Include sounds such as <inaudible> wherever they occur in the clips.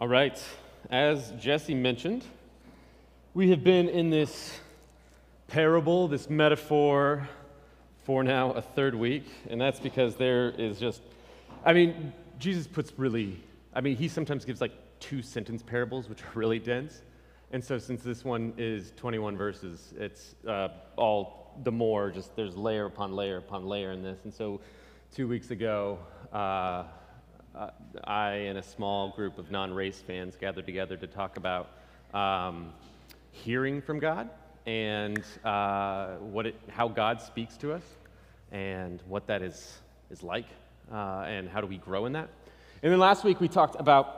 All right, as Jesse mentioned, we have been in this parable, this metaphor, for now a third week, and that's because there is just, I mean, Jesus puts really, I mean, he sometimes gives like two sentence parables, which are really dense. And so, since this one is 21 verses, it's uh, all the more just there's layer upon layer upon layer in this. And so, two weeks ago, uh, uh, I and a small group of non race fans gathered together to talk about um, hearing from God and uh, what it, how God speaks to us and what that is, is like uh, and how do we grow in that. And then last week we talked about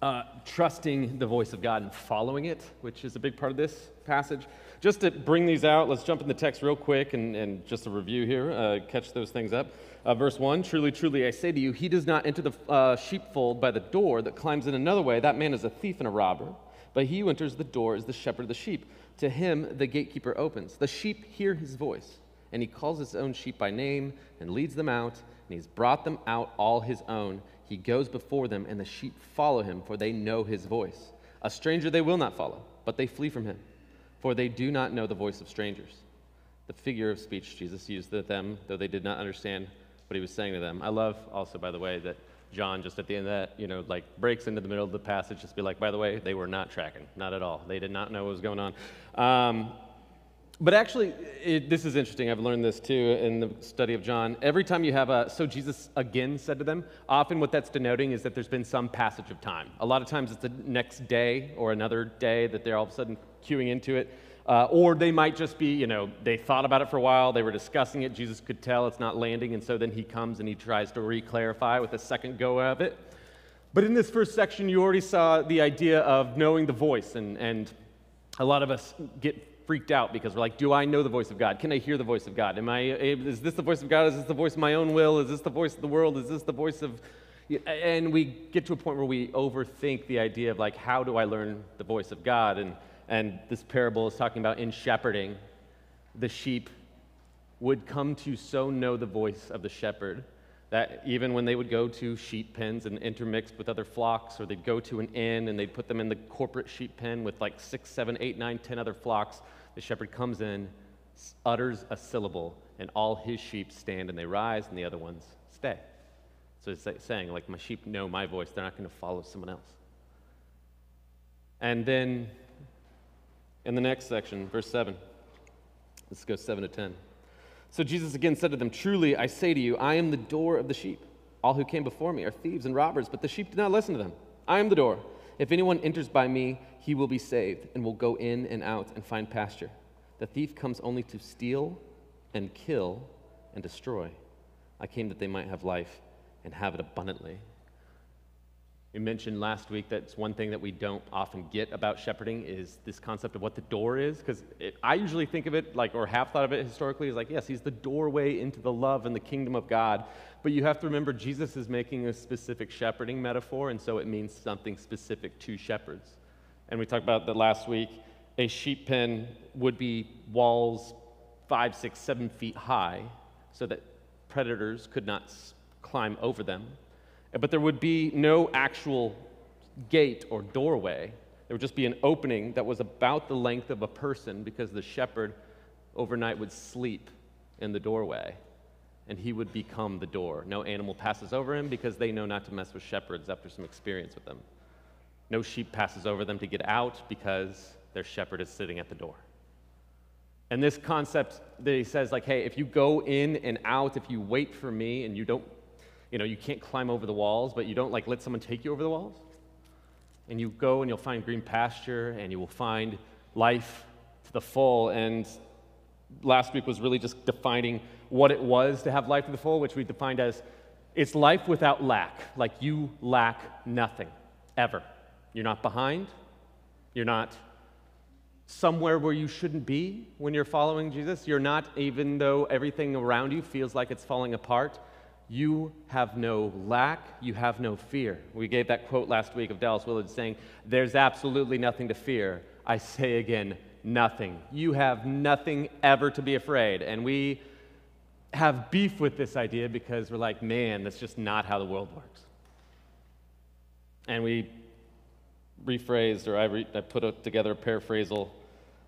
uh, trusting the voice of God and following it, which is a big part of this passage. Just to bring these out, let's jump in the text real quick and, and just a review here, uh, catch those things up. Uh, verse 1 Truly, truly, I say to you, he does not enter the uh, sheepfold by the door that climbs in another way. That man is a thief and a robber. But he who enters the door is the shepherd of the sheep. To him the gatekeeper opens. The sheep hear his voice, and he calls his own sheep by name and leads them out, and he's brought them out all his own. He goes before them, and the sheep follow him, for they know his voice. A stranger they will not follow, but they flee from him, for they do not know the voice of strangers. The figure of speech Jesus used to them, though they did not understand what he was saying to them. I love also, by the way, that John just at the end of that, you know, like breaks into the middle of the passage, just be like, by the way, they were not tracking, not at all. They did not know what was going on. Um, but actually, it, this is interesting. I've learned this too in the study of John. Every time you have a, so Jesus again said to them, often what that's denoting is that there's been some passage of time. A lot of times it's the next day or another day that they're all of a sudden queuing into it. Uh, or they might just be, you know, they thought about it for a while, they were discussing it, Jesus could tell it's not landing, and so then he comes and he tries to re clarify with a second go of it. But in this first section, you already saw the idea of knowing the voice, and, and a lot of us get freaked out because we're like, do I know the voice of God? Can I hear the voice of God? Am I, eh, is this the voice of God? Is this the voice of my own will? Is this the voice of the world? Is this the voice of. And we get to a point where we overthink the idea of like, how do I learn the voice of God? And and this parable is talking about in shepherding, the sheep would come to so know the voice of the shepherd that even when they would go to sheep pens and intermix with other flocks, or they'd go to an inn and they'd put them in the corporate sheep pen with like six, seven, eight, nine, ten other flocks, the shepherd comes in, utters a syllable, and all his sheep stand and they rise, and the other ones stay. So it's saying, like, my sheep know my voice, they're not going to follow someone else. And then in the next section, verse 7. Let's go 7 to 10. So Jesus again said to them, Truly, I say to you, I am the door of the sheep. All who came before me are thieves and robbers, but the sheep did not listen to them. I am the door. If anyone enters by me, he will be saved and will go in and out and find pasture. The thief comes only to steal and kill and destroy. I came that they might have life and have it abundantly. We mentioned last week that's one thing that we don't often get about shepherding is this concept of what the door is, because I usually think of it like, or have thought of it historically, is like, yes, he's the doorway into the love and the kingdom of God. But you have to remember, Jesus is making a specific shepherding metaphor, and so it means something specific to shepherds. And we talked about that last week. A sheep pen would be walls five, six, seven feet high, so that predators could not climb over them. But there would be no actual gate or doorway. There would just be an opening that was about the length of a person because the shepherd overnight would sleep in the doorway and he would become the door. No animal passes over him because they know not to mess with shepherds after some experience with them. No sheep passes over them to get out because their shepherd is sitting at the door. And this concept that he says, like, hey, if you go in and out, if you wait for me and you don't you know, you can't climb over the walls, but you don't like let someone take you over the walls. And you go and you'll find green pasture and you will find life to the full. And last week was really just defining what it was to have life to the full, which we defined as it's life without lack. Like you lack nothing, ever. You're not behind. You're not somewhere where you shouldn't be when you're following Jesus. You're not, even though everything around you feels like it's falling apart, you have no lack, you have no fear. We gave that quote last week of Dallas Willard saying, There's absolutely nothing to fear. I say again, nothing. You have nothing ever to be afraid. And we have beef with this idea because we're like, man, that's just not how the world works. And we rephrased, or I, re- I put a, together a paraphrasal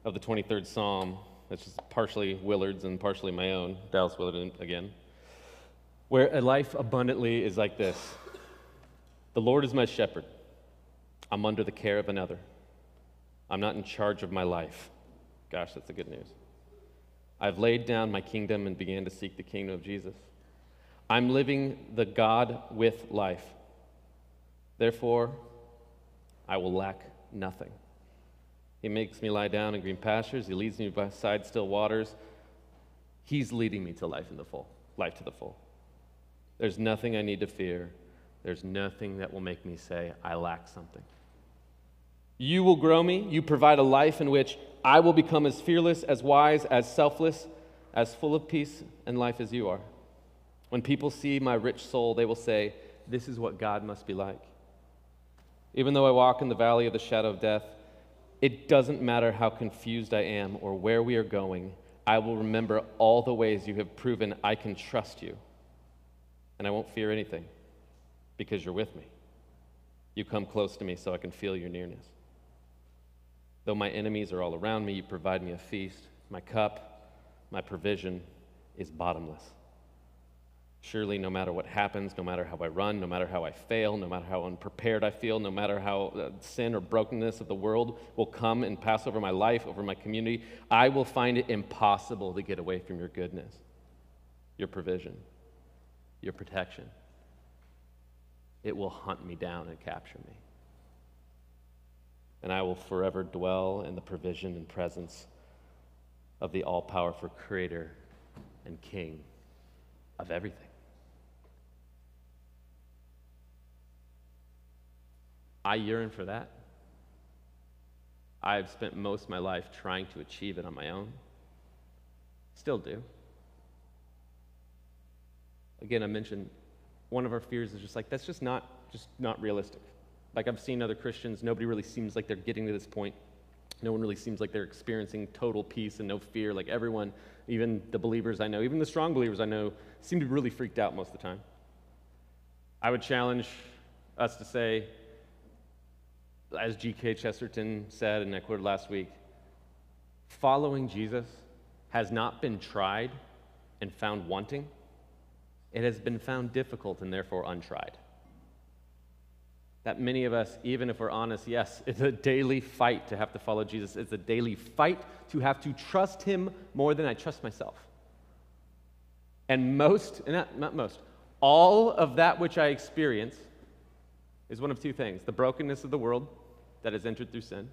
of the 23rd Psalm, which just partially Willard's and partially my own, Dallas Willard again, where a life abundantly is like this The Lord is my shepherd. I'm under the care of another. I'm not in charge of my life. Gosh, that's the good news. I've laid down my kingdom and began to seek the kingdom of Jesus. I'm living the God with life. Therefore, I will lack nothing. He makes me lie down in green pastures. He leads me beside still waters. He's leading me to life in the full, life to the full. There's nothing I need to fear. There's nothing that will make me say I lack something. You will grow me. You provide a life in which I will become as fearless, as wise, as selfless, as full of peace and life as you are. When people see my rich soul, they will say, This is what God must be like. Even though I walk in the valley of the shadow of death, it doesn't matter how confused I am or where we are going, I will remember all the ways you have proven I can trust you. And I won't fear anything because you're with me. You come close to me so I can feel your nearness. Though my enemies are all around me, you provide me a feast. My cup, my provision is bottomless. Surely, no matter what happens, no matter how I run, no matter how I fail, no matter how unprepared I feel, no matter how uh, sin or brokenness of the world will come and pass over my life, over my community, I will find it impossible to get away from your goodness, your provision, your protection. It will hunt me down and capture me. And I will forever dwell in the provision and presence of the all powerful Creator and King of everything. I yearn for that. I've spent most of my life trying to achieve it on my own. Still do. Again, I mentioned one of our fears is just like that's just not just not realistic. Like I've seen other Christians, nobody really seems like they're getting to this point. No one really seems like they're experiencing total peace and no fear. Like everyone, even the believers I know, even the strong believers I know, seem to be really freaked out most of the time. I would challenge us to say, as G.K. Chesterton said, and I quoted last week, following Jesus has not been tried and found wanting, it has been found difficult and therefore untried. That many of us, even if we're honest, yes, <laughs> it's a daily fight to have to follow Jesus. It's a daily fight to have to trust Him more than I trust myself. And most, not, not most, all of that which I experience is one of two things the brokenness of the world that has entered through sin,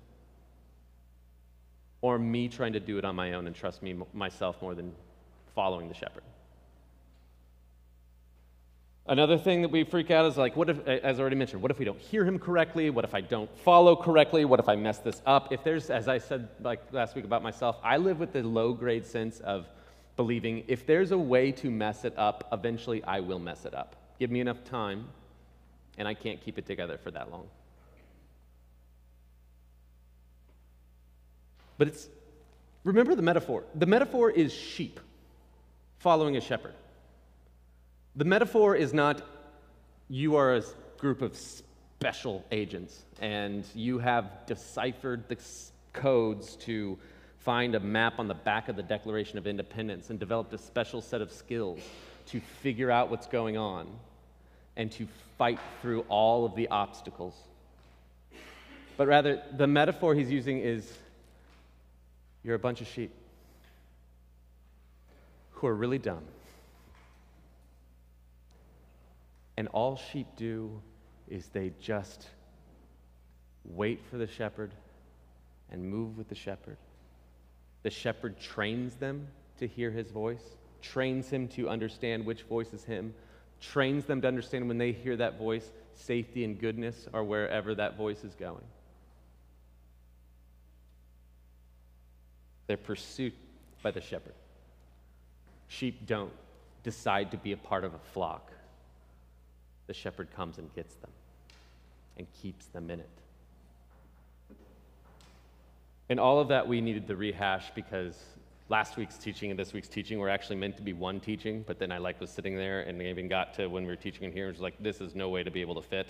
or me trying to do it on my own and trust me myself more than following the shepherd. Another thing that we freak out is like, what if, as I already mentioned, what if we don't hear him correctly? What if I don't follow correctly? What if I mess this up? If there's, as I said like last week about myself, I live with the low grade sense of believing if there's a way to mess it up, eventually I will mess it up. Give me enough time, and I can't keep it together for that long. But it's, remember the metaphor. The metaphor is sheep following a shepherd. The metaphor is not you are a group of special agents and you have deciphered the codes to find a map on the back of the Declaration of Independence and developed a special set of skills to figure out what's going on and to fight through all of the obstacles. But rather, the metaphor he's using is you're a bunch of sheep who are really dumb And all sheep do is they just wait for the shepherd and move with the shepherd. The shepherd trains them to hear his voice, trains him to understand which voice is him, trains them to understand when they hear that voice, safety and goodness are wherever that voice is going. They're pursued by the shepherd. Sheep don't decide to be a part of a flock the shepherd comes and gets them and keeps them in it. And all of that we needed to rehash because last week's teaching and this week's teaching were actually meant to be one teaching, but then I like was sitting there and even got to when we were teaching in here, it was like, this is no way to be able to fit.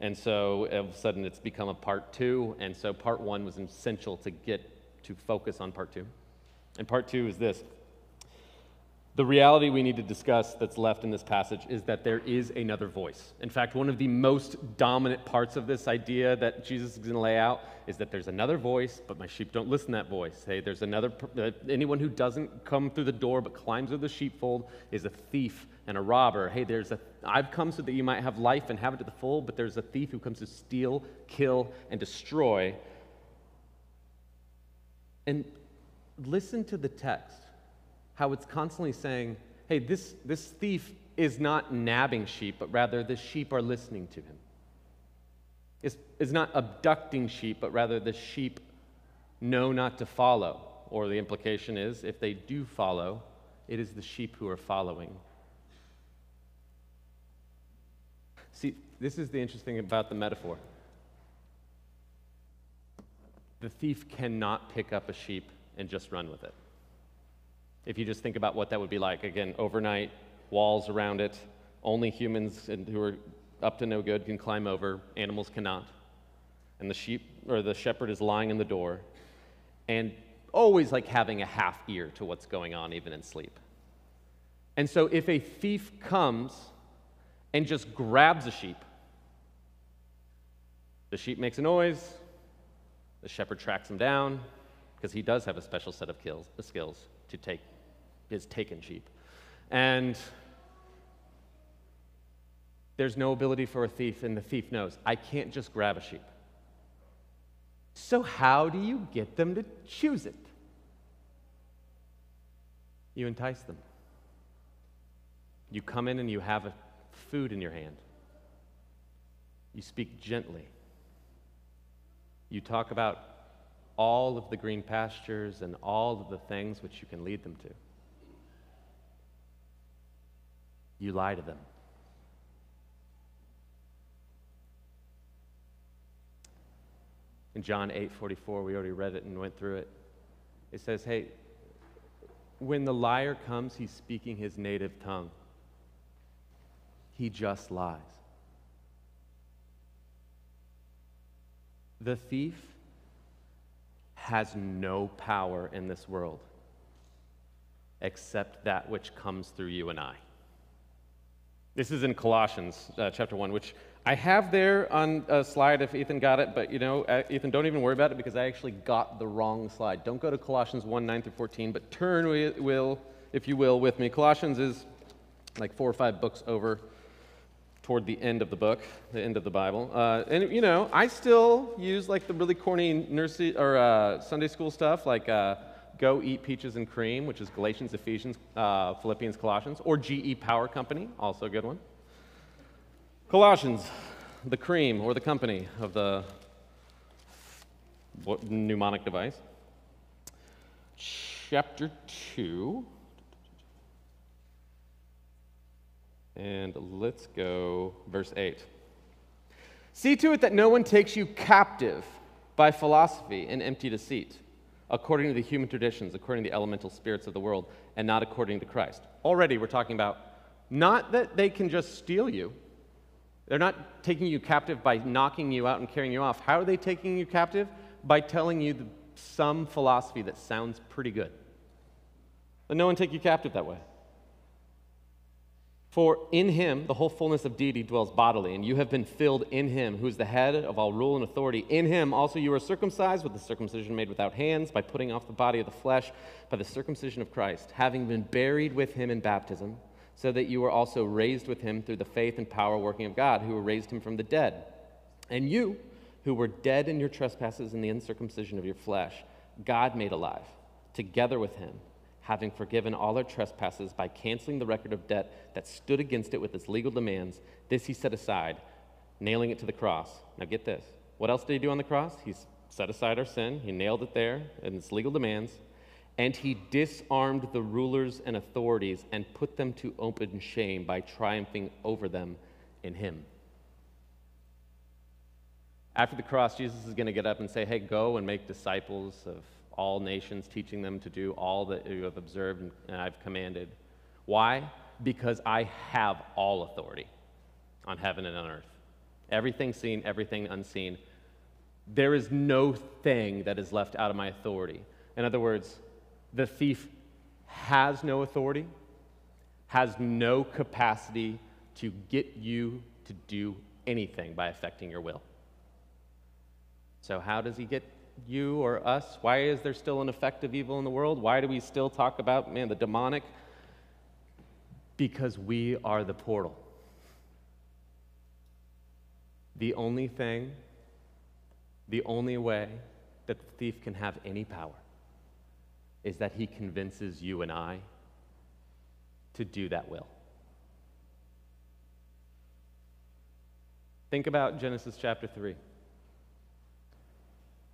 And so all of a sudden it's become a part two. And so part one was essential to get to focus on part two. And part two is this the reality we need to discuss that's left in this passage is that there is another voice. In fact, one of the most dominant parts of this idea that Jesus is going to lay out is that there's another voice, but my sheep don't listen to that voice. Hey, there's another, uh, anyone who doesn't come through the door but climbs through the sheepfold is a thief and a robber. Hey, there's a, I've come so that you might have life and have it to the full, but there's a thief who comes to steal, kill, and destroy. And listen to the text how it's constantly saying, hey, this, this thief is not nabbing sheep, but rather the sheep are listening to him. Is, is not abducting sheep, but rather the sheep know not to follow. Or the implication is, if they do follow, it is the sheep who are following. See, this is the interesting about the metaphor. The thief cannot pick up a sheep and just run with it. If you just think about what that would be like, again, overnight, walls around it, only humans who are up to no good can climb over, animals cannot. And the sheep or the shepherd is lying in the door and always like having a half ear to what's going on, even in sleep. And so if a thief comes and just grabs a sheep, the sheep makes a noise, the shepherd tracks him down, because he does have a special set of skills, skills to take his taken sheep. And there's no ability for a thief, and the thief knows, I can't just grab a sheep. So, how do you get them to choose it? You entice them. You come in and you have a food in your hand. You speak gently. You talk about all of the green pastures and all of the things which you can lead them to. You lie to them. In John 8 44, we already read it and went through it. It says, Hey, when the liar comes, he's speaking his native tongue. He just lies. The thief has no power in this world except that which comes through you and I. This is in Colossians uh, chapter 1, which I have there on a slide if Ethan got it, but you know, uh, Ethan, don't even worry about it because I actually got the wrong slide. Don't go to Colossians 1 9 through 14, but turn, will, if you will, with me. Colossians is like four or five books over toward the end of the book, the end of the Bible. Uh, and, you know, I still use like the really corny nursery or uh, Sunday school stuff, like uh, Go Eat Peaches and Cream, which is Galatians, Ephesians, uh, Philippians, Colossians, or GE Power Company, also a good one. Colossians, the cream or the company of the mnemonic device. Chapter 2. And let's go, verse 8. See to it that no one takes you captive by philosophy and empty deceit according to the human traditions, according to the elemental spirits of the world, and not according to Christ. Already, we're talking about not that they can just steal you. They're not taking you captive by knocking you out and carrying you off. How are they taking you captive? By telling you the, some philosophy that sounds pretty good. Let no one take you captive that way. For in him the whole fullness of deity dwells bodily, and you have been filled in him, who is the head of all rule and authority. In him also you are circumcised with the circumcision made without hands, by putting off the body of the flesh by the circumcision of Christ, having been buried with him in baptism, so that you were also raised with him through the faith and power working of God, who raised him from the dead. And you, who were dead in your trespasses and the uncircumcision of your flesh, God made alive, together with him having forgiven all our trespasses by canceling the record of debt that stood against it with its legal demands, this he set aside, nailing it to the cross. Now get this. What else did he do on the cross? He set aside our sin, he nailed it there and its legal demands, and he disarmed the rulers and authorities and put them to open shame by triumphing over them in him. After the cross, Jesus is going to get up and say, Hey, go and make disciples of all nations, teaching them to do all that you have observed and I've commanded. Why? Because I have all authority on heaven and on earth. everything seen, everything unseen. There is no thing that is left out of my authority. In other words, the thief has no authority, has no capacity to get you to do anything by affecting your will. So, how does he get you or us? Why is there still an effect of evil in the world? Why do we still talk about, man, the demonic? Because we are the portal. The only thing, the only way that the thief can have any power is that he convinces you and I to do that will. Think about Genesis chapter 3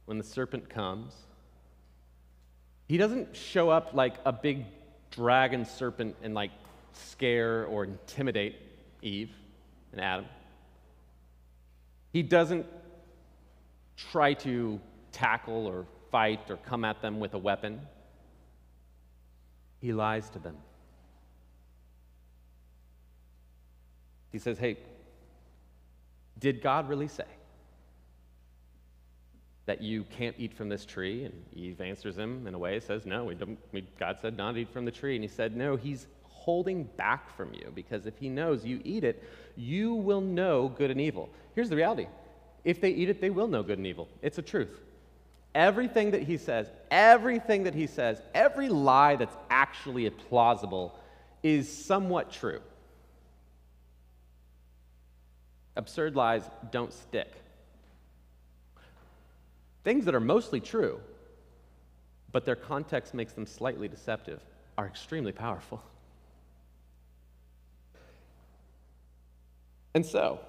when the serpent comes, he doesn't show up like a big dragon serpent and like scare or intimidate Eve and Adam. He doesn't try to tackle or fight or come at them with a weapon. He lies to them. He says, Hey, did God really say? That you can't eat from this tree? And Eve answers him in a way, says, No, we don't, we, God said not eat from the tree. And he said, No, he's holding back from you because if he knows you eat it, you will know good and evil. Here's the reality if they eat it, they will know good and evil. It's a truth. Everything that he says, everything that he says, every lie that's actually plausible is somewhat true. Absurd lies don't stick. Things that are mostly true, but their context makes them slightly deceptive, are extremely powerful. And so,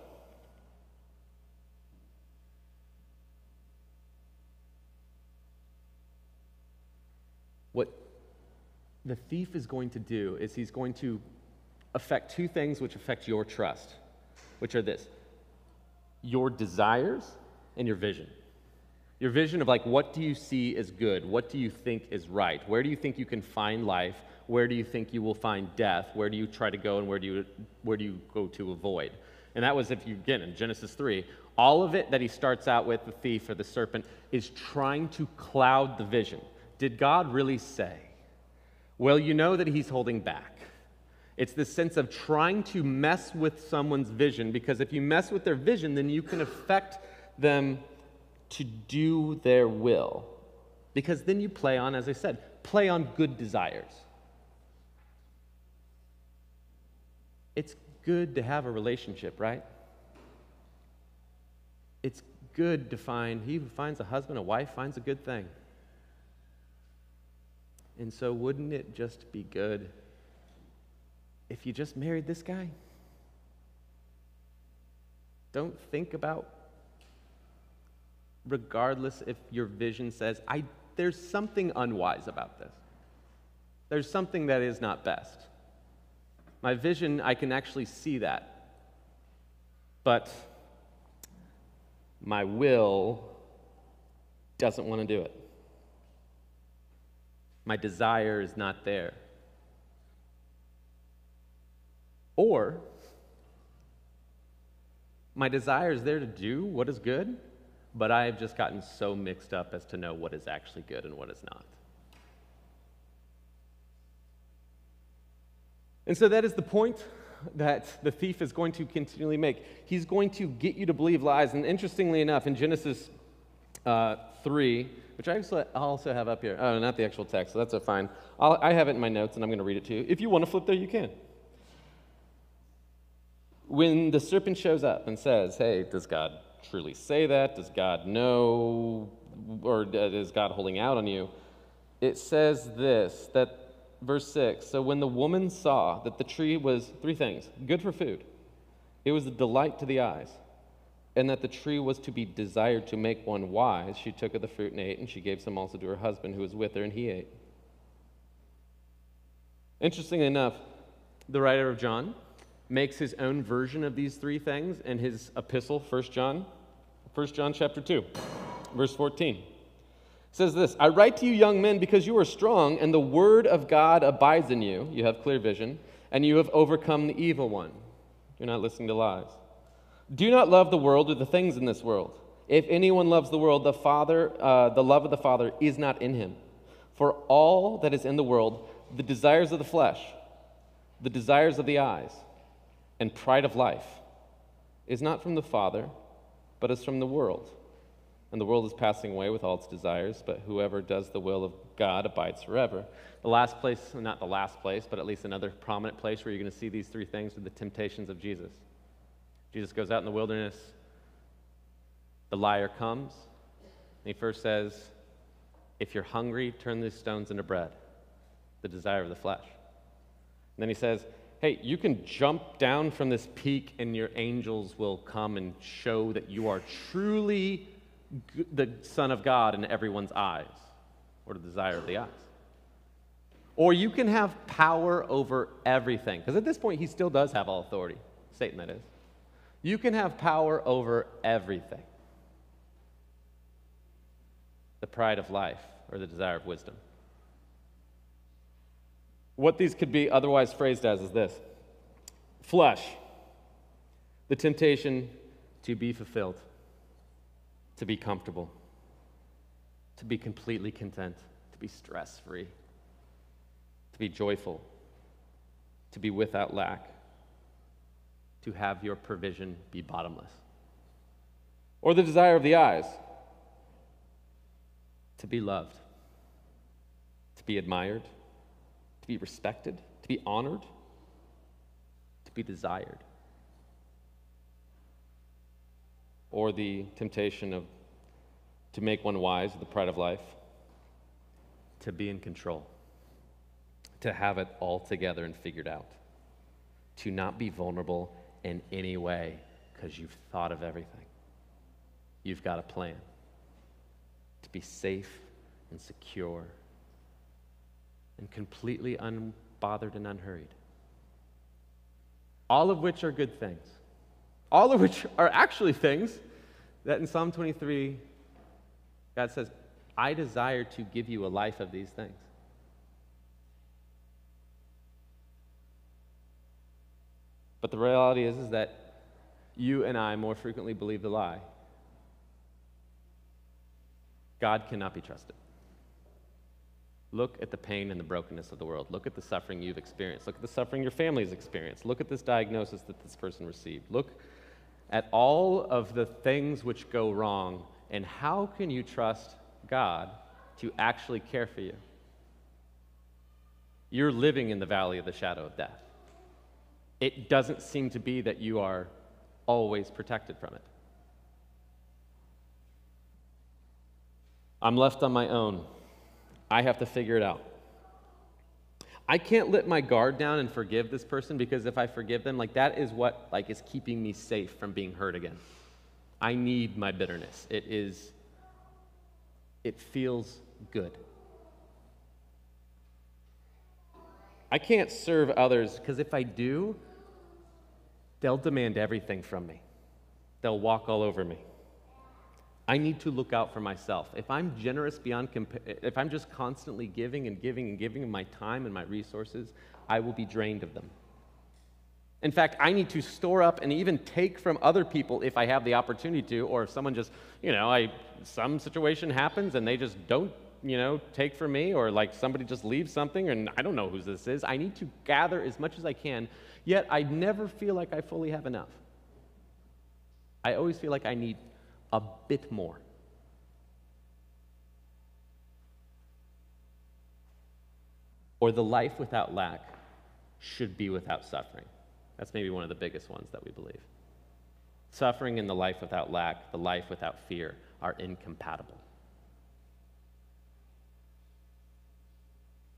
what the thief is going to do is he's going to affect two things which affect your trust, which are this your desires and your vision. Your vision of like, what do you see as good? What do you think is right? Where do you think you can find life? Where do you think you will find death? Where do you try to go and where do you, where do you go to avoid? And that was, if you get in Genesis 3, all of it that he starts out with, the thief or the serpent, is trying to cloud the vision. Did God really say? Well, you know that he's holding back. It's this sense of trying to mess with someone's vision because if you mess with their vision, then you can affect them to do their will. Because then you play on, as I said, play on good desires. It's good to have a relationship, right? It's good to find, he who finds a husband, a wife, finds a good thing. And so, wouldn't it just be good if you just married this guy? Don't think about regardless if your vision says, I, there's something unwise about this. There's something that is not best. My vision, I can actually see that. But my will doesn't want to do it. My desire is not there. Or, my desire is there to do what is good, but I have just gotten so mixed up as to know what is actually good and what is not. And so that is the point that the thief is going to continually make. He's going to get you to believe lies. And interestingly enough, in Genesis uh, 3, which I also have up here, oh, not the actual text, so that's a fine. I'll, I have it in my notes and I'm going to read it to you. If you want to flip there, you can. When the serpent shows up and says, Hey, does God truly say that? Does God know? Or is God holding out on you? It says this that verse 6 So when the woman saw that the tree was three things good for food, it was a delight to the eyes, and that the tree was to be desired to make one wise, she took of the fruit and ate, and she gave some also to her husband who was with her, and he ate. Interestingly enough, the writer of John makes his own version of these three things in his epistle, 1 John, 1 John chapter 2, verse 14. It says this I write to you, young men, because you are strong, and the word of God abides in you. You have clear vision, and you have overcome the evil one. You're not listening to lies. Do not love the world or the things in this world. If anyone loves the world, the Father, uh, the love of the Father is not in him. For all that is in the world, the desires of the flesh, the desires of the eyes, and pride of life, is not from the Father, but is from the world. And the world is passing away with all its desires, but whoever does the will of God abides forever. The last place, not the last place, but at least another prominent place where you're going to see these three things are the temptations of Jesus. Jesus goes out in the wilderness. The liar comes. And he first says, If you're hungry, turn these stones into bread, the desire of the flesh. And then he says, Hey, you can jump down from this peak and your angels will come and show that you are truly the Son of God in everyone's eyes, or the desire of the eyes. Or you can have power over everything, because at this point he still does have all authority, Satan, that is. You can have power over everything the pride of life or the desire of wisdom. What these could be otherwise phrased as is this flesh, the temptation to be fulfilled to be comfortable, to be completely content, to be stress free, to be joyful, to be without lack, to have your provision be bottomless. Or the desire of the eyes, to be loved, to be admired, be respected, to be honored, to be desired. or the temptation of to make one wise, the pride of life, to be in control, to have it all together and figured out, to not be vulnerable in any way because you've thought of everything. You've got a plan to be safe and secure and completely unbothered and unhurried. All of which are good things. All of which are actually things that in Psalm 23, God says, I desire to give you a life of these things. But the reality is, is that you and I more frequently believe the lie. God cannot be trusted. Look at the pain and the brokenness of the world. Look at the suffering you've experienced. Look at the suffering your family's experienced. Look at this diagnosis that this person received. Look at all of the things which go wrong, and how can you trust God to actually care for you? You're living in the valley of the shadow of death. It doesn't seem to be that you are always protected from it. I'm left on my own. I have to figure it out. I can't let my guard down and forgive this person because if I forgive them, like that is what like is keeping me safe from being hurt again. I need my bitterness. It is it feels good. I can't serve others because if I do, they'll demand everything from me. They'll walk all over me. I need to look out for myself. If I'm generous beyond, if I'm just constantly giving and giving and giving my time and my resources, I will be drained of them. In fact, I need to store up and even take from other people if I have the opportunity to, or if someone just, you know, I, some situation happens and they just don't, you know, take from me, or like somebody just leaves something and I don't know whose this is. I need to gather as much as I can, yet I never feel like I fully have enough. I always feel like I need a bit more. Or the life without lack should be without suffering. That's maybe one of the biggest ones that we believe. Suffering and the life without lack, the life without fear, are incompatible.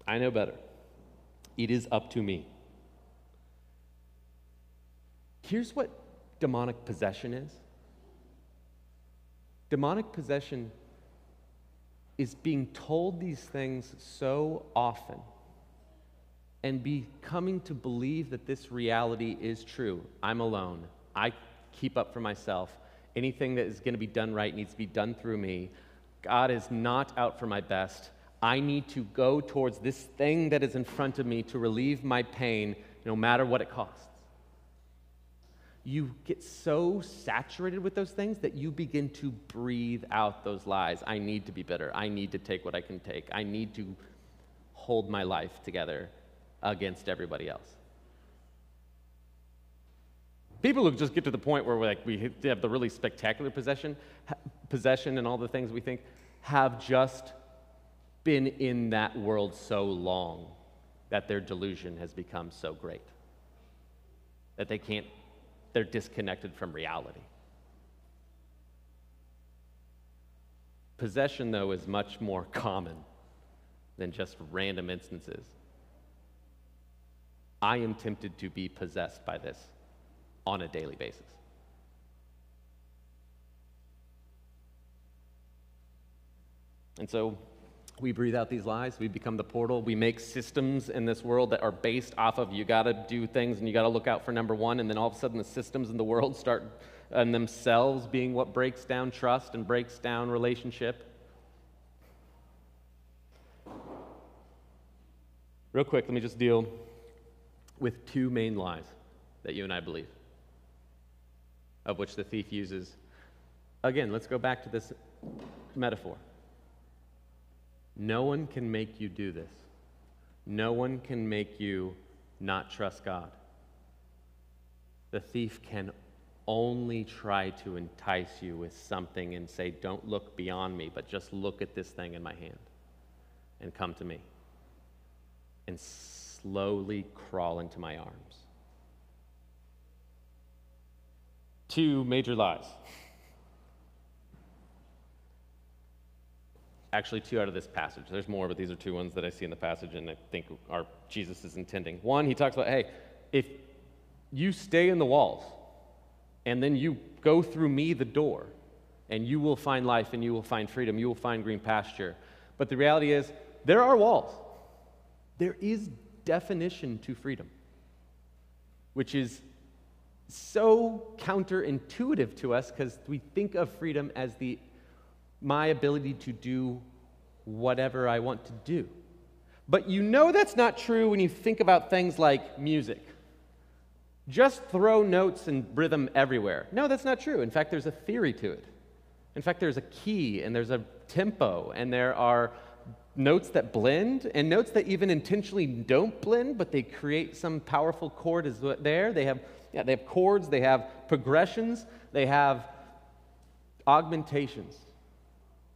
I know better. It is up to me. Here's what demonic possession is Demonic possession is being told these things so often and becoming to believe that this reality is true. I'm alone. I keep up for myself. Anything that is going to be done right needs to be done through me. God is not out for my best. I need to go towards this thing that is in front of me to relieve my pain, no matter what it costs. You get so saturated with those things that you begin to breathe out those lies. I need to be better. I need to take what I can take. I need to hold my life together against everybody else. People who just get to the point where like we have the really spectacular possession, possession and all the things we think have just been in that world so long that their delusion has become so great that they can't they're disconnected from reality. Possession, though, is much more common than just random instances. I am tempted to be possessed by this on a daily basis. And so we breathe out these lies. We become the portal. We make systems in this world that are based off of you got to do things and you got to look out for number one. And then all of a sudden, the systems in the world start and themselves being what breaks down trust and breaks down relationship. Real quick, let me just deal with two main lies that you and I believe, of which the thief uses. Again, let's go back to this metaphor. No one can make you do this. No one can make you not trust God. The thief can only try to entice you with something and say, Don't look beyond me, but just look at this thing in my hand and come to me. And slowly crawl into my arms. Two major lies. Actually two out of this passage. There's more, but these are two ones that I see in the passage and I think are Jesus is intending. One, he talks about, hey, if you stay in the walls and then you go through me the door, and you will find life and you will find freedom, you will find green pasture. But the reality is, there are walls. There is definition to freedom, which is so counterintuitive to us because we think of freedom as the my ability to do whatever I want to do. But you know that's not true when you think about things like music. Just throw notes and rhythm everywhere. No, that's not true. In fact, there's a theory to it. In fact, there's a key and there's a tempo and there are notes that blend and notes that even intentionally don't blend, but they create some powerful chord is there. They have, yeah, they have chords, they have progressions, they have augmentations.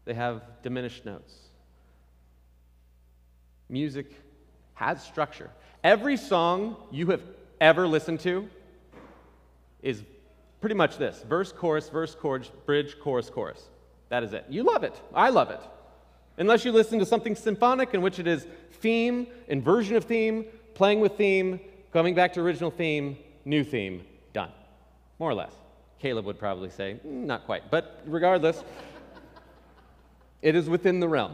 They have diminished notes. Music has structure. Every song you have ever listened to is pretty much this verse, chorus, verse, chorus, bridge, chorus, chorus. That is it. You love it. I love it. Unless you listen to something symphonic in which it is theme, inversion of theme, playing with theme, coming back to original theme, new theme, done. More or less. Caleb would probably say, mm, not quite. But regardless, it is within the realm.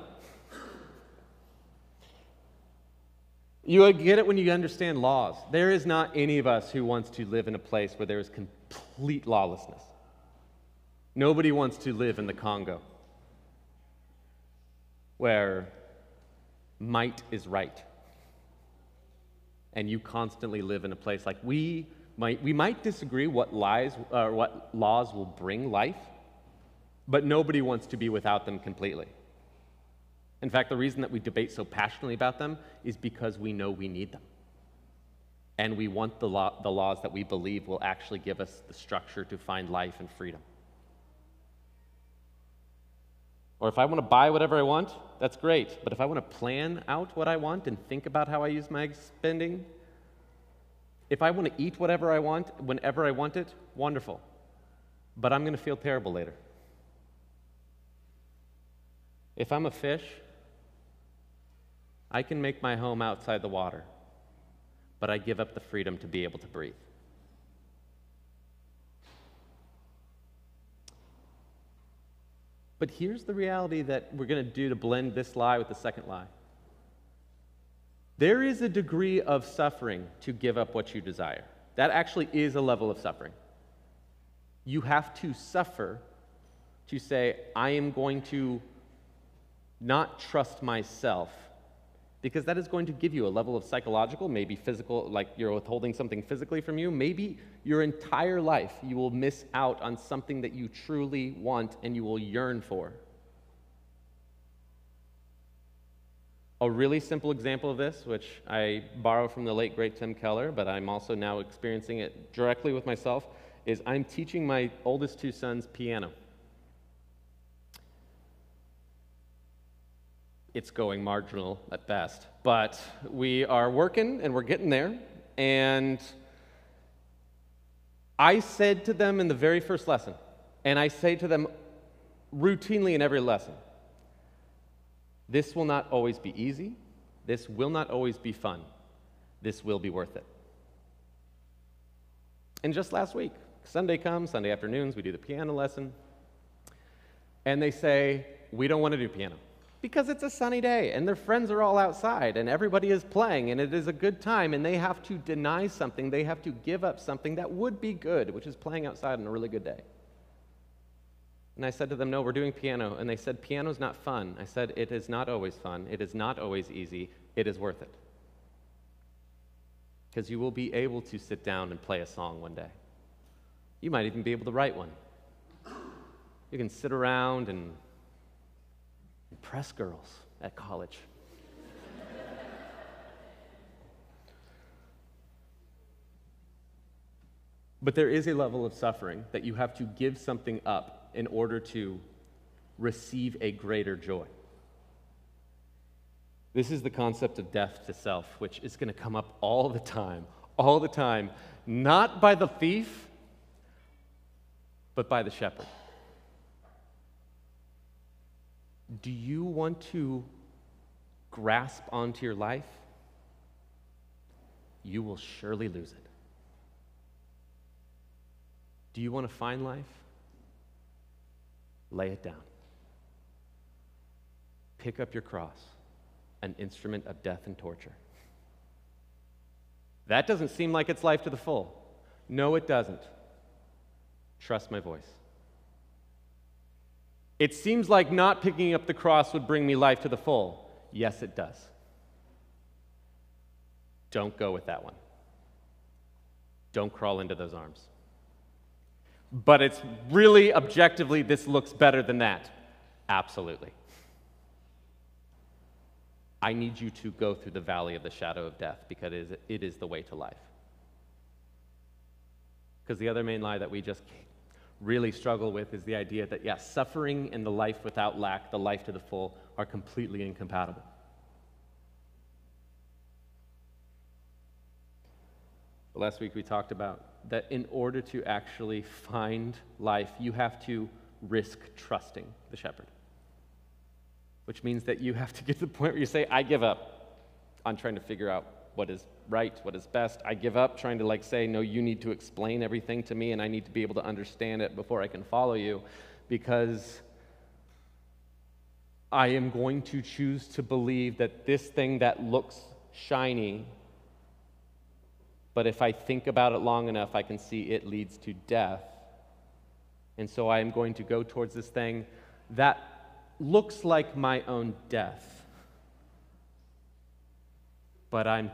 You get it when you understand laws. There is not any of us who wants to live in a place where there is complete lawlessness. Nobody wants to live in the Congo where might is right. And you constantly live in a place like we might, we might disagree what lies or uh, what laws will bring life, but nobody wants to be without them completely. In fact, the reason that we debate so passionately about them is because we know we need them. And we want the, law, the laws that we believe will actually give us the structure to find life and freedom. Or if I want to buy whatever I want, that's great. But if I want to plan out what I want and think about how I use my spending, if I want to eat whatever I want whenever I want it, wonderful. But I'm going to feel terrible later. If I'm a fish, I can make my home outside the water, but I give up the freedom to be able to breathe. But here's the reality that we're going to do to blend this lie with the second lie. There is a degree of suffering to give up what you desire. That actually is a level of suffering. You have to suffer to say, I am going to not trust myself because that is going to give you a level of psychological, maybe physical, like you're withholding something physically from you. Maybe your entire life you will miss out on something that you truly want and you will yearn for. A really simple example of this, which I borrow from the late great Tim Keller, but I'm also now experiencing it directly with myself, is I'm teaching my oldest two sons piano. It's going marginal at best. But we are working and we're getting there. And I said to them in the very first lesson, and I say to them routinely in every lesson, this will not always be easy. This will not always be fun. This will be worth it. And just last week, Sunday comes, Sunday afternoons, we do the piano lesson. And they say, We don't want to do piano because it's a sunny day and their friends are all outside and everybody is playing and it is a good time and they have to deny something, they have to give up something that would be good, which is playing outside on a really good day. And I said to them, No, we're doing piano. And they said, Piano's not fun. I said, It is not always fun. It is not always easy. It is worth it. Because you will be able to sit down and play a song one day. You might even be able to write one. You can sit around and impress girls at college. but there is a level of suffering that you have to give something up in order to receive a greater joy. This is the concept of death to self, which is going to come up all the time, all the time, not by the thief, but by the shepherd. Do you want to grasp onto your life? You will surely lose it. Do you want to find life? Lay it down. Pick up your cross, an instrument of death and torture. That doesn't seem like it's life to the full. No, it doesn't. Trust my voice. It seems like not picking up the cross would bring me life to the full. Yes, it does. Don't go with that one. Don't crawl into those arms. But it's really objectively, this looks better than that. Absolutely. I need you to go through the valley of the shadow of death because it is, it is the way to life. Because the other main lie that we just really struggle with is the idea that, yes, suffering and the life without lack, the life to the full, are completely incompatible. Last week we talked about that in order to actually find life, you have to risk trusting the shepherd. Which means that you have to get to the point where you say, I give up on trying to figure out what is right, what is best. I give up trying to like say, no, you need to explain everything to me and I need to be able to understand it before I can follow you because I am going to choose to believe that this thing that looks shiny, but if I think about it long enough, I can see it leads to death. And so I am going to go towards this thing that looks like my own death. But I'm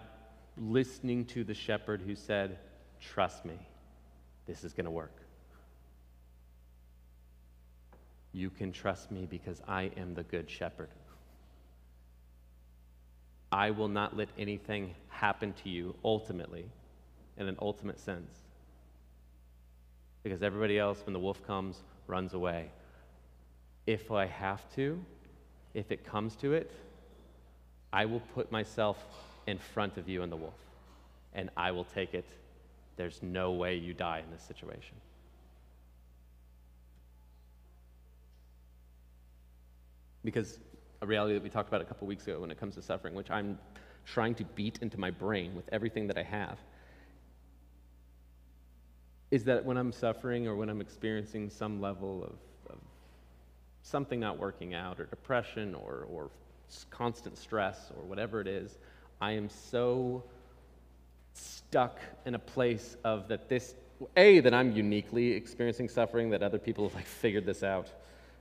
listening to the shepherd who said, Trust me, this is going to work. You can trust me because I am the good shepherd. I will not let anything happen to you ultimately, in an ultimate sense. Because everybody else, when the wolf comes, runs away. If I have to, if it comes to it, I will put myself in front of you and the wolf, and I will take it. There's no way you die in this situation. Because a reality that we talked about a couple weeks ago when it comes to suffering, which I'm trying to beat into my brain with everything that I have, is that when I'm suffering or when I'm experiencing some level of, of something not working out or depression or, or constant stress or whatever it is, I am so stuck in a place of that this, A, that I'm uniquely experiencing suffering, that other people have like figured this out.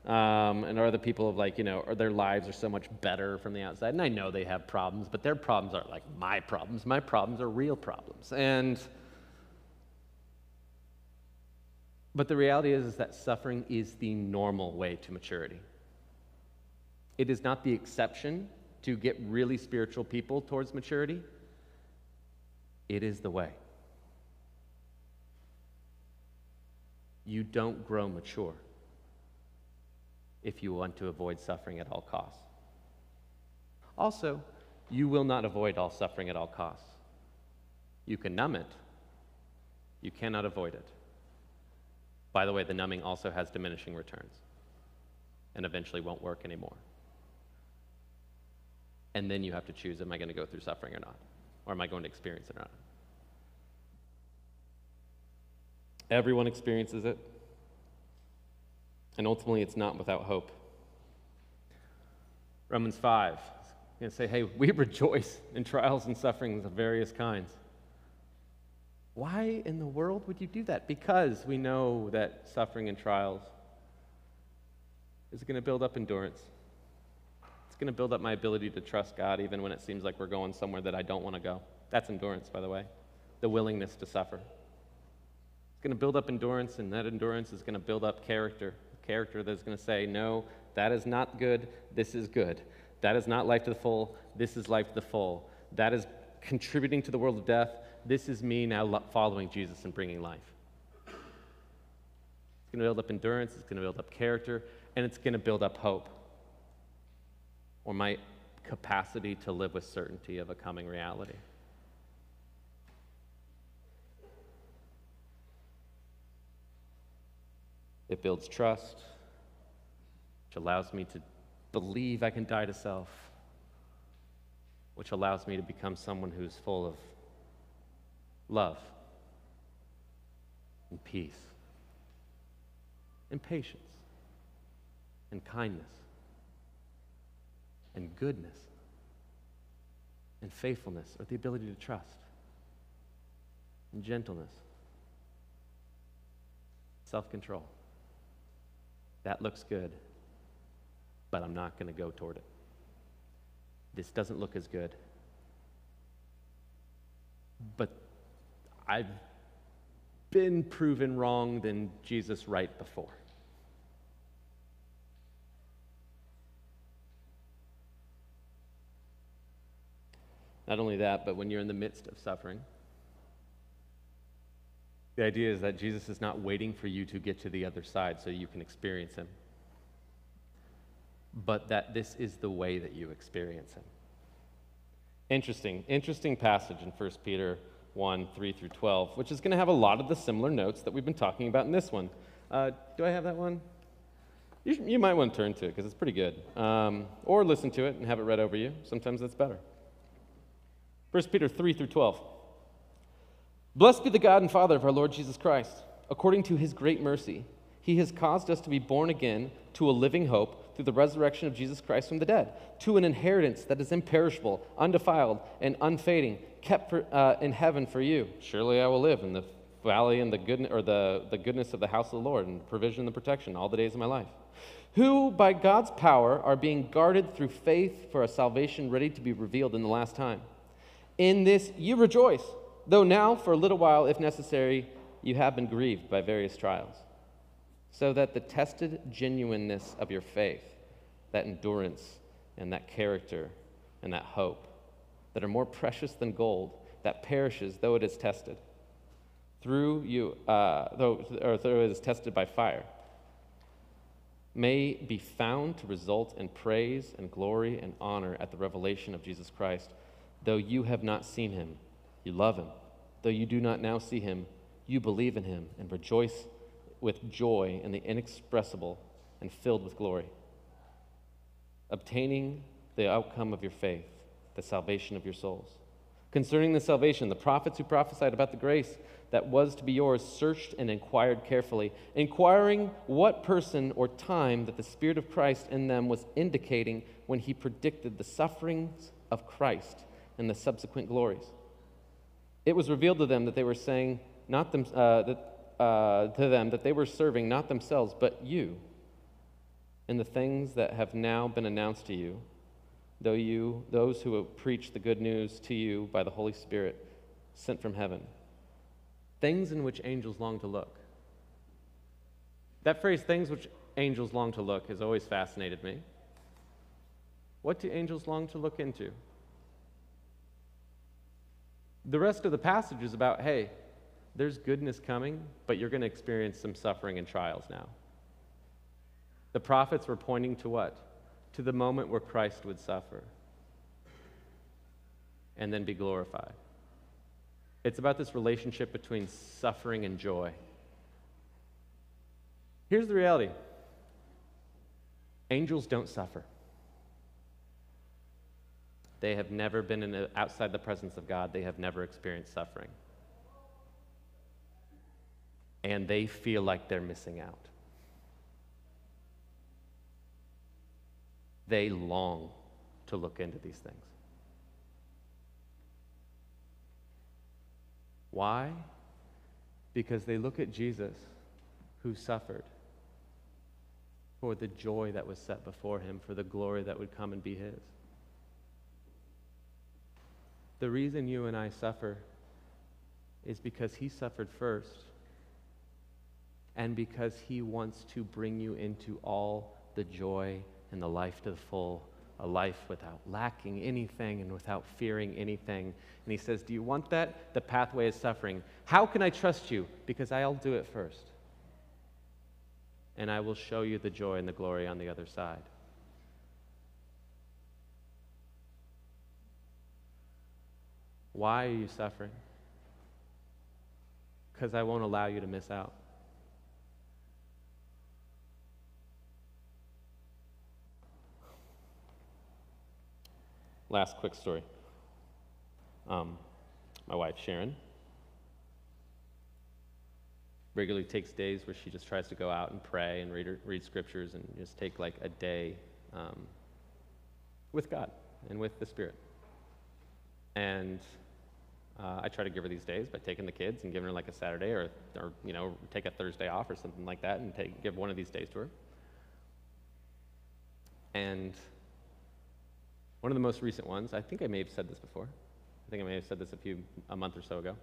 Um, and other people have like, you know, their lives are so much better from the outside. And I know they have problems, but their problems aren't like my problems. My problems are real problems. And but the reality is, is that suffering is the normal way to maturity. It is not the exception to get really spiritual people towards maturity. It is the way. You don't grow mature if you want to avoid suffering at all costs. Also, you will not avoid all suffering at all costs. You can numb it, you cannot avoid it. By the way, the numbing also has diminishing returns and eventually won't work anymore. And then you have to choose am I going to go through suffering or not? Or am I going to experience it or not? Everyone experiences it. And ultimately, it's not without hope. Romans 5 is going to say, hey, we <laughs> rejoice in trials and sufferings of various kinds. Why in the world would you do that? Because we know that suffering and trials is going to build up endurance. It's going to build up my ability to trust God even when it seems like we're going somewhere that I don't want to go. That's endurance, by the way, the willingness to suffer. It's going to build up endurance, and that endurance is going to build up character character that's going to say, no, that is not good, this is good. That is not life to the full, this is life to the full. That is contributing to the world of death, this is me now following Jesus and bringing life. It's going to build up endurance, it's going to build up character, and it's going to build up hope. Or my capacity to live with certainty of a coming reality. It builds trust, which allows me to believe I can die to self, which allows me to become someone who's full of love and peace and patience and kindness and goodness and faithfulness or the ability to trust and gentleness, self control. That looks good, but I'm not going to go toward it. This doesn't look as good. But I've been proven wrong than Jesus right before. Not only that, but when you're in the midst of suffering, the idea is that Jesus is not waiting for you to get to the other side so you can experience him, but that this is the way that you experience him. Interesting, interesting passage in 1 Peter 1 3 through 12, which is going to have a lot of the similar notes that we've been talking about in this one. Uh, do I have that one? You, you might want to turn to it because it's pretty good. Um, or listen to it and have it read over you. Sometimes that's better. 1 Peter 3 through 12. Blessed be the God and Father of our Lord Jesus Christ. According to his great mercy, he has caused us to be born again to a living hope through the resurrection of Jesus Christ from the dead, to an inheritance that is imperishable, undefiled, and unfading, kept for, uh, in heaven for you. Surely I will live in the valley and the goodness or the, the goodness of the house of the Lord and provision and the protection all the days of my life. Who by God's power are being guarded through faith for a salvation ready to be revealed in the last time. In this you rejoice though now, for a little while, if necessary, you have been grieved by various trials, so that the tested genuineness of your faith, that endurance and that character and that hope, that are more precious than gold, that perishes though it is tested, through you, uh, though, or though it is tested by fire, may be found to result in praise and glory and honor at the revelation of Jesus Christ, though you have not seen him you love him. Though you do not now see him, you believe in him and rejoice with joy in the inexpressible and filled with glory, obtaining the outcome of your faith, the salvation of your souls. Concerning the salvation, the prophets who prophesied about the grace that was to be yours searched and inquired carefully, inquiring what person or time that the Spirit of Christ in them was indicating when he predicted the sufferings of Christ and the subsequent glories it was revealed to them that they were saying not them, uh, that, uh, to them that they were serving not themselves but you and the things that have now been announced to you, though you, those who preach the good news to you by the Holy Spirit sent from heaven, things in which angels long to look. That phrase, things which angels long to look, has always fascinated me. What do angels long to look into? The rest of the passage is about hey, there's goodness coming, but you're going to experience some suffering and trials now. The prophets were pointing to what? To the moment where Christ would suffer and then be glorified. It's about this relationship between suffering and joy. Here's the reality angels don't suffer. They have never been in outside the presence of God, they have never experienced suffering. And they feel like they're missing out. They long to look into these things. Why? Because they look at Jesus who suffered for the joy that was set before him, for the glory that would come and be his. The reason you and I suffer is because he suffered first and because he wants to bring you into all the joy and the life to the full, a life without lacking anything and without fearing anything. And he says, Do you want that? The pathway is suffering. How can I trust you? Because I'll do it first. And I will show you the joy and the glory on the other side. Why are you suffering? Because I won't allow you to miss out. Last quick story. Um, my wife, Sharon, regularly takes days where she just tries to go out and pray and read, read scriptures and just take like a day um, with God and with the Spirit. And uh, I try to give her these days by taking the kids and giving her like a Saturday or, or you know, take a Thursday off or something like that and take, give one of these days to her. And one of the most recent ones, I think I may have said this before. I think I may have said this a few a month or so ago.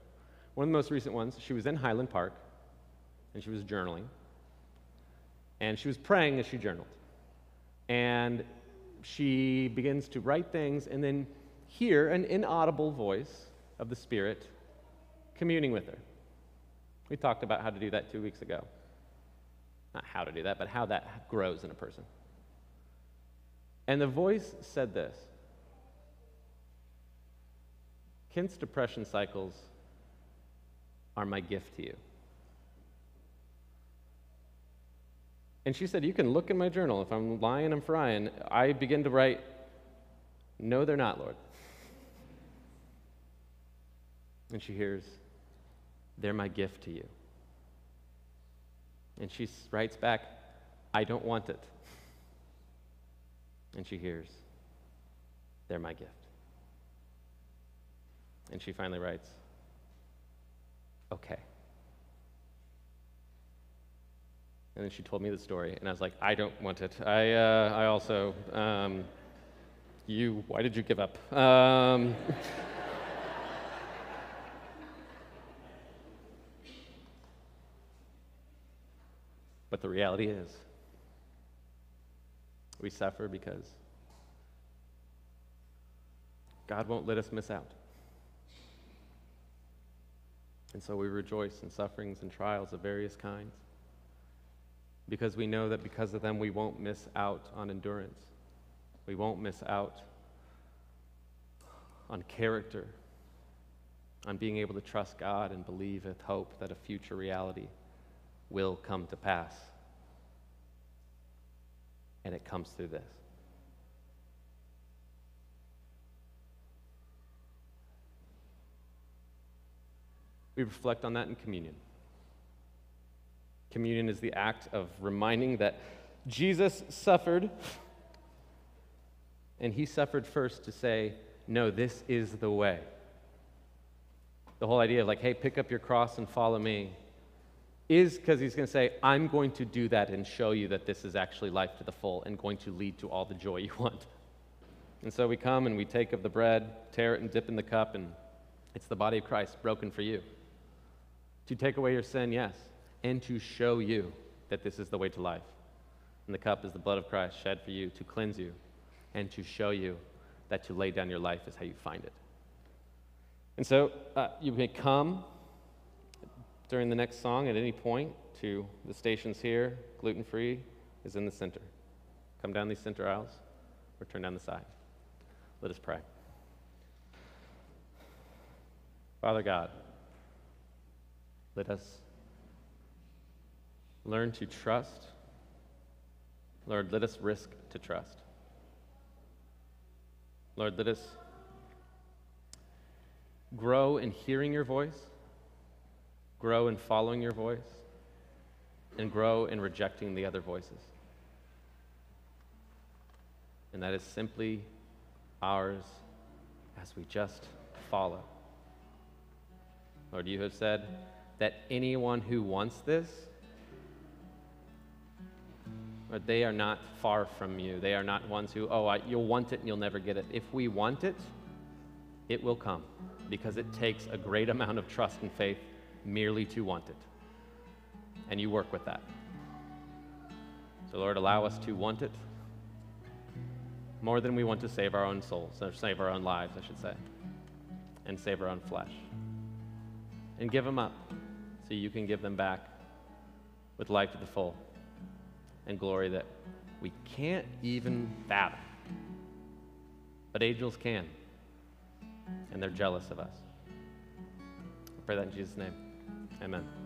One of the most recent ones, she was in Highland Park and she was journaling. And she was praying as she journaled. And she begins to write things and then hear an inaudible voice of the Spirit communing with her. We talked about how to do that two weeks ago. Not how to do that, but how that grows in a person. And the voice said this Kent's depression cycles are my gift to you. And she said, You can look in my journal. If I'm lying, I'm frying. I begin to write, No, they're not, Lord. And she hears, They're my gift to you. And she writes back, I don't want it. And she hears, They're my gift. And she finally writes, Okay. And then she told me the story, and I was like, I don't want it. I, uh, I also, um, you, why did you give up? Um, <laughs> but the reality is, we suffer because God won't let us miss out. And so we rejoice in sufferings and trials of various kinds because we know that because of them we won't miss out on endurance. We won't miss out on character, on being able to trust God and believe with hope that a future reality will come to pass. And it comes through this. We reflect on that in communion. Communion is the act of reminding that Jesus suffered, and he suffered first to say, No, this is the way. The whole idea of like, hey, pick up your cross and follow me is because he's going to say, I'm going to do that and show you that this is actually life to the full and going to lead to all the joy you <laughs> want. And so we come and we take of the bread, tear it and dip in the cup, and it's the body of Christ broken for you. To take away your sin, yes, and to show you that this is the way to life. And the cup is the blood of Christ shed for you to cleanse you and to show you that to lay down your life is how you find it. And so uh, you may come during the next song at any point to the stations here. Gluten free is in the center. Come down these center aisles or turn down the side. Let us pray. Father God, let us learn to trust. Lord, let us risk to trust. Lord, let us grow in hearing your voice grow in following your voice, and grow in rejecting the other voices. And that is simply ours as we just follow. Lord, you have said that anyone who wants this, Lord, they are not far from you. They are not ones who, oh, I, you'll want it and you'll never get it. If we want it, it will come because it takes a great amount of trust and faith merely to want it. And you work with that. So, Lord, allow us to want it more than we want to save our own souls, or save our own lives, I should say, and save our own flesh. And give them up so you can give them back with life to the full and glory that we can't even fathom. But angels can, and they're jealous of us. I pray that in Jesus' name. Amen.